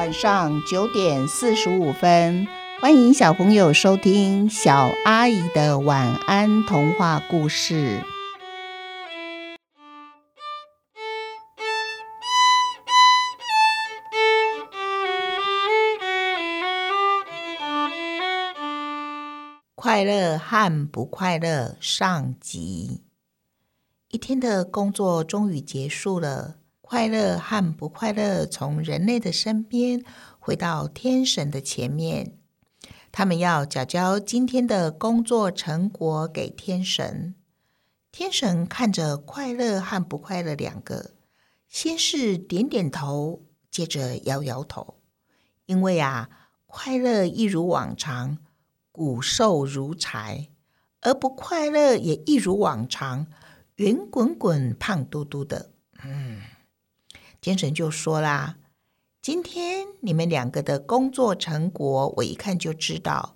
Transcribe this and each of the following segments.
晚上九点四十五分，欢迎小朋友收听小阿姨的晚安童话故事。快乐和不快乐上集。一天的工作终于结束了。快乐和不快乐从人类的身边回到天神的前面，他们要缴交今天的工作成果给天神。天神看着快乐和不快乐两个，先是点点头，接着摇摇头，因为啊，快乐一如往常，骨瘦如柴；而不快乐也一如往常，圆滚滚、胖嘟嘟的。嗯。天神就说啦：“今天你们两个的工作成果，我一看就知道，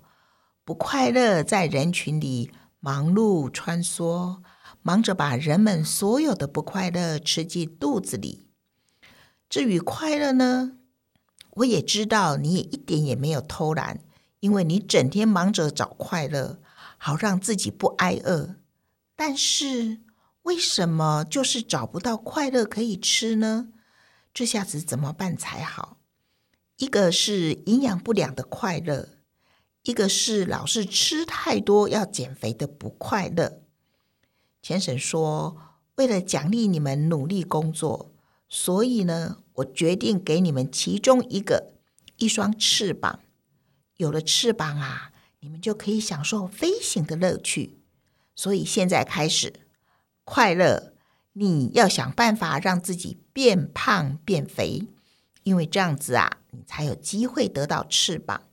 不快乐在人群里忙碌穿梭，忙着把人们所有的不快乐吃进肚子里。至于快乐呢，我也知道你也一点也没有偷懒，因为你整天忙着找快乐，好让自己不挨饿。但是为什么就是找不到快乐可以吃呢？”这下子怎么办才好？一个是营养不良的快乐，一个是老是吃太多要减肥的不快乐。钱婶说：“为了奖励你们努力工作，所以呢，我决定给你们其中一个一双翅膀。有了翅膀啊，你们就可以享受飞行的乐趣。所以现在开始，快乐。”你要想办法让自己变胖变肥，因为这样子啊，你才有机会得到翅膀。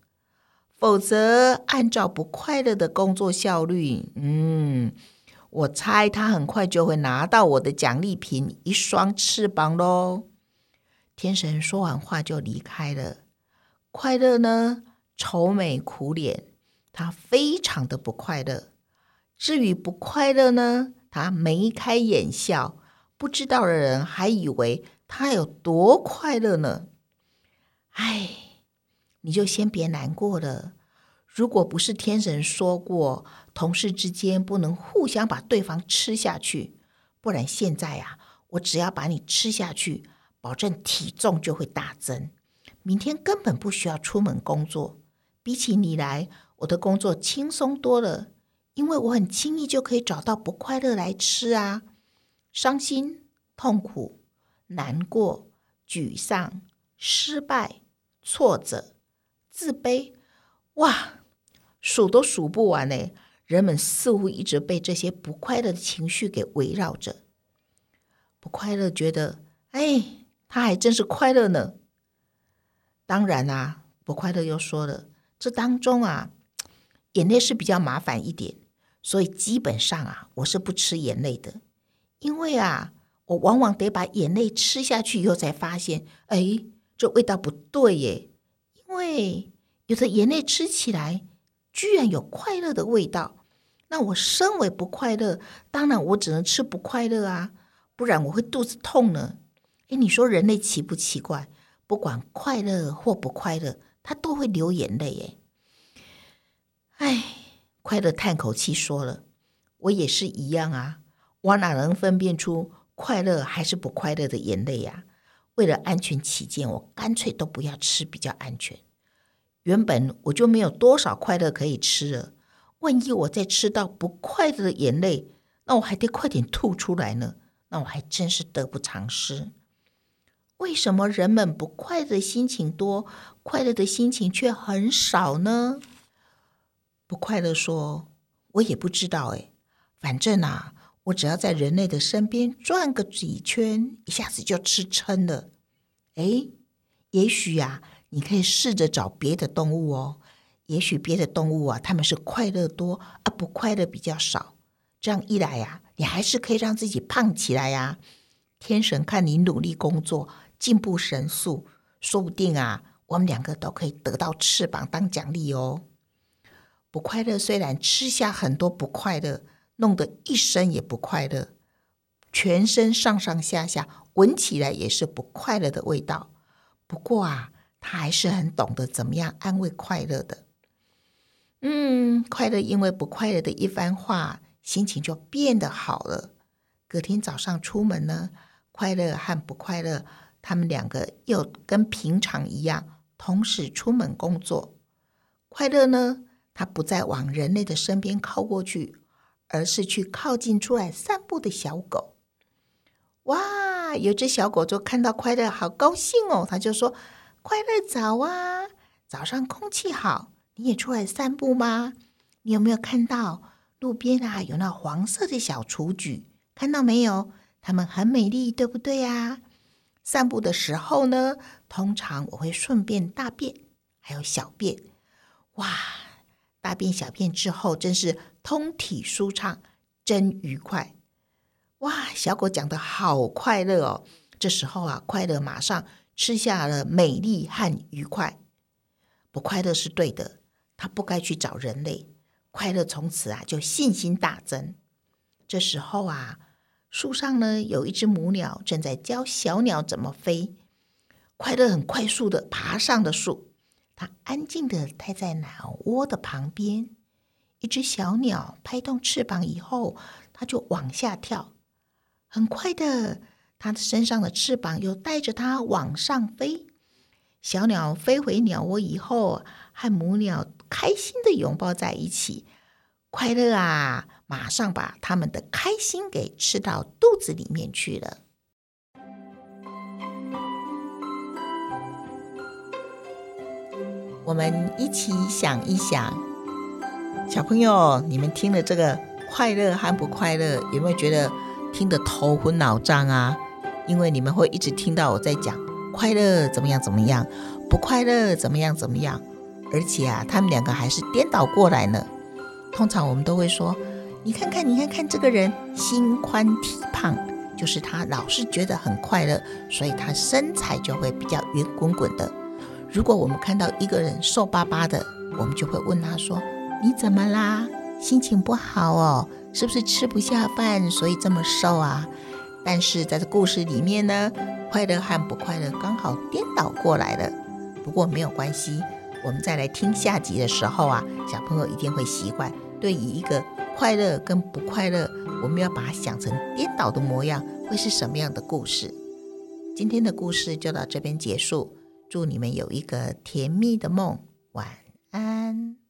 否则，按照不快乐的工作效率，嗯，我猜他很快就会拿到我的奖励品——一双翅膀喽。天神说完话就离开了。快乐呢，愁眉苦脸，他非常的不快乐。至于不快乐呢？他眉开眼笑，不知道的人还以为他有多快乐呢。哎，你就先别难过了。如果不是天神说过，同事之间不能互相把对方吃下去，不然现在呀，我只要把你吃下去，保证体重就会大增。明天根本不需要出门工作，比起你来，我的工作轻松多了。因为我很轻易就可以找到不快乐来吃啊，伤心、痛苦、难过、沮丧、失败、挫折、自卑，哇，数都数不完呢。人们似乎一直被这些不快乐的情绪给围绕着。不快乐觉得，哎，他还真是快乐呢。当然啦，不快乐又说了，这当中啊，眼泪是比较麻烦一点。所以基本上啊，我是不吃眼泪的，因为啊，我往往得把眼泪吃下去以后才发现，哎，这味道不对耶。因为有的眼泪吃起来居然有快乐的味道，那我身为不快乐，当然我只能吃不快乐啊，不然我会肚子痛呢。哎，你说人类奇不奇怪？不管快乐或不快乐，他都会流眼泪耶。快乐叹口气说了：“我也是一样啊，我哪能分辨出快乐还是不快乐的眼泪呀？为了安全起见，我干脆都不要吃，比较安全。原本我就没有多少快乐可以吃了，万一我再吃到不快乐的眼泪，那我还得快点吐出来呢，那我还真是得不偿失。为什么人们不快乐的心情多，快乐的心情却很少呢？”不快乐，说：“我也不知道哎，反正啊，我只要在人类的身边转个几圈，一下子就吃撑了。哎，也许呀，你可以试着找别的动物哦。也许别的动物啊，他们是快乐多啊，不快乐比较少。这样一来呀，你还是可以让自己胖起来呀。天神看你努力工作，进步神速，说不定啊，我们两个都可以得到翅膀当奖励哦。”不快乐，虽然吃下很多不快乐，弄得一身也不快乐，全身上上下下闻起来也是不快乐的味道。不过啊，他还是很懂得怎么样安慰快乐的。嗯，快乐因为不快乐的一番话，心情就变得好了。隔天早上出门呢，快乐和不快乐，他们两个又跟平常一样，同时出门工作。快乐呢，他不再往人类的身边靠过去，而是去靠近出来散步的小狗。哇，有只小狗就看到快乐，好高兴哦！他就说：“快乐早啊，早上空气好，你也出来散步吗？你有没有看到路边啊有那黄色的小雏菊？看到没有？它们很美丽，对不对呀？散步的时候呢，通常我会顺便大便，还有小便。哇，大便小便之后，真是通体舒畅，真愉快。”哇，小狗讲的好快乐哦！这时候啊，快乐马上吃下了美丽和愉快。不快乐是对的，它不该去找人类。快乐从此啊就信心大增。这时候啊，树上呢有一只母鸟正在教小鸟怎么飞。快乐很快速的爬上了树，它安静的待在鸟窝的旁边。一只小鸟拍动翅膀以后，它就往下跳。很快的，它的身上的翅膀又带着它往上飞。小鸟飞回鸟窝以后，和母鸟开心的拥抱在一起，快乐啊！马上把他们的开心给吃到肚子里面去了。我们一起想一想，小朋友，你们听了这个快乐和不快乐，有没有觉得？听得头昏脑胀啊，因为你们会一直听到我在讲快乐怎么样怎么样，不快乐怎么样怎么样，而且啊，他们两个还是颠倒过来呢。通常我们都会说，你看看，你看看这个人心宽体胖，就是他老是觉得很快乐，所以他身材就会比较圆滚滚的。如果我们看到一个人瘦巴巴的，我们就会问他说：“你怎么啦？心情不好哦？”是不是吃不下饭，所以这么瘦啊？但是在这故事里面呢，快乐和不快乐刚好颠倒过来了。不过没有关系，我们再来听下集的时候啊，小朋友一定会习惯。对于一个快乐跟不快乐，我们要把它想成颠倒的模样，会是什么样的故事？今天的故事就到这边结束，祝你们有一个甜蜜的梦，晚安。